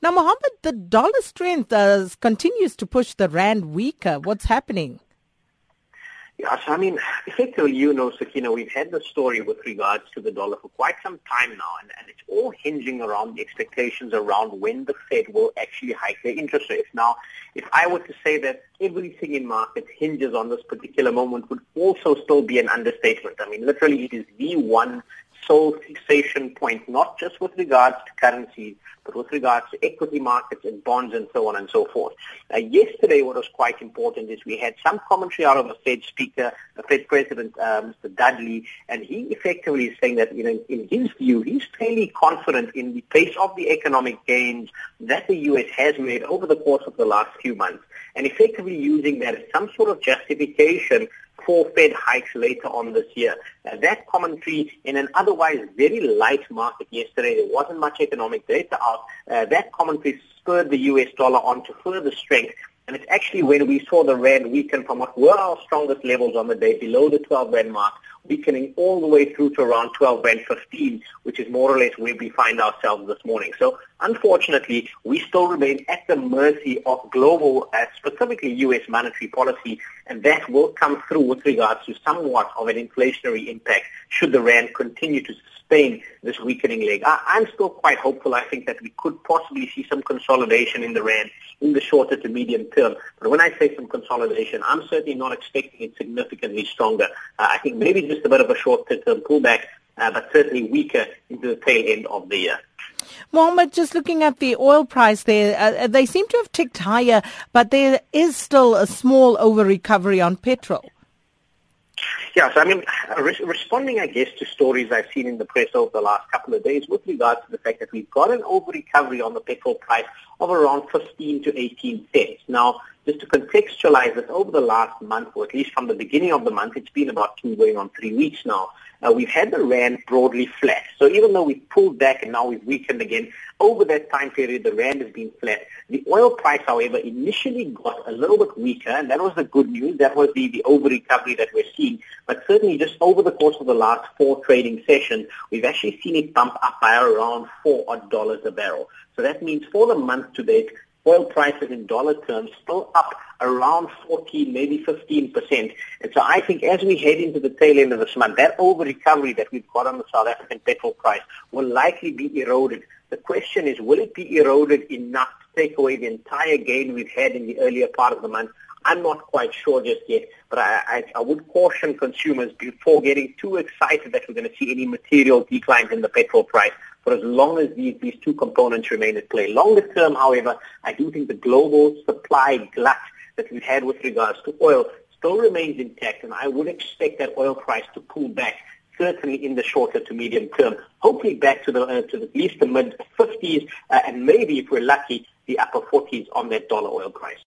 Now, Mohammed, the dollar strength uh, continues to push the rand weaker. What's happening? Yeah, so I mean, effectively, you know, Sakina, we've had the story with regards to the dollar for quite some time now, and, and it's all hinging around the expectations around when the Fed will actually hike their interest rates. Now, if I were to say that everything in markets hinges on this particular moment would also still be an understatement. I mean, literally, it is the one sole fixation point, not just with regards to currencies, but with regards to equity markets and bonds and so on and so forth. Uh, yesterday, what was quite important is we had some commentary out of the Fed speaker, the Fed president, uh, Mr. Dudley, and he effectively is saying that, you know, in his view, he's fairly confident in the pace of the economic gains that the U.S. has made over the course of the last few months, and effectively using that as some sort of justification for Fed hikes later on this year. That commentary in an otherwise very light market yesterday, there wasn't much economic data out, uh, that commentary spurred the US dollar on to further strength and it's actually when we saw the rand weaken from what were our strongest levels on the day, below the 12 rand mark, weakening all the way through to around 12 and 15, which is more or less where we find ourselves this morning. So unfortunately, we still remain at the mercy of global, uh, specifically U.S. monetary policy, and that will come through with regards to somewhat of an inflationary impact should the rand continue to sustain this weakening leg. I, am still quite hopeful. I think that we could possibly see some consolidation in the rand in the shorter to medium term. But when I say some consolidation, I'm certainly not expecting it significantly stronger. Uh, I think maybe just a bit of a short-term pullback, uh, but certainly weaker into the tail end of the year. Mohammed, just looking at the oil price there, uh, they seem to have ticked higher, but there is still a small over recovery on petrol. Yeah, so I mean, re- responding, I guess, to stories I've seen in the press over the last couple of days with regards to the fact that we've got an over-recovery on the petrol price of around 15 to 18 cents. Now, just to contextualize this, over the last month, or at least from the beginning of the month, it's been about two going on three weeks now. Uh, we've had the rand broadly flat. So even though we've pulled back and now we've weakened again, over that time period, the rand has been flat. The oil price, however, initially got a little bit weaker, and that was the good news. That was the, the over-recovery that we're seeing. But certainly just over the course of the last four trading sessions, we've actually seen it bump up by around four odd dollars a barrel. So that means for the month to date, oil prices in dollar terms still up around 14, maybe 15%. And so I think as we head into the tail end of this month, that over-recovery that we've got on the South African petrol price will likely be eroded. The question is, will it be eroded enough to take away the entire gain we've had in the earlier part of the month? I'm not quite sure just yet, but I, I, I would caution consumers before getting too excited that we're going to see any material declines in the petrol price for as long as these, these two components remain at play. Longer term, however, I do think the global supply glut that we've had with regards to oil still remains intact, and I would expect that oil price to pull back certainly in the shorter to medium term, hopefully back to the uh, to at least the mid 50s, uh, and maybe if we're lucky, the upper 40s on that dollar oil price.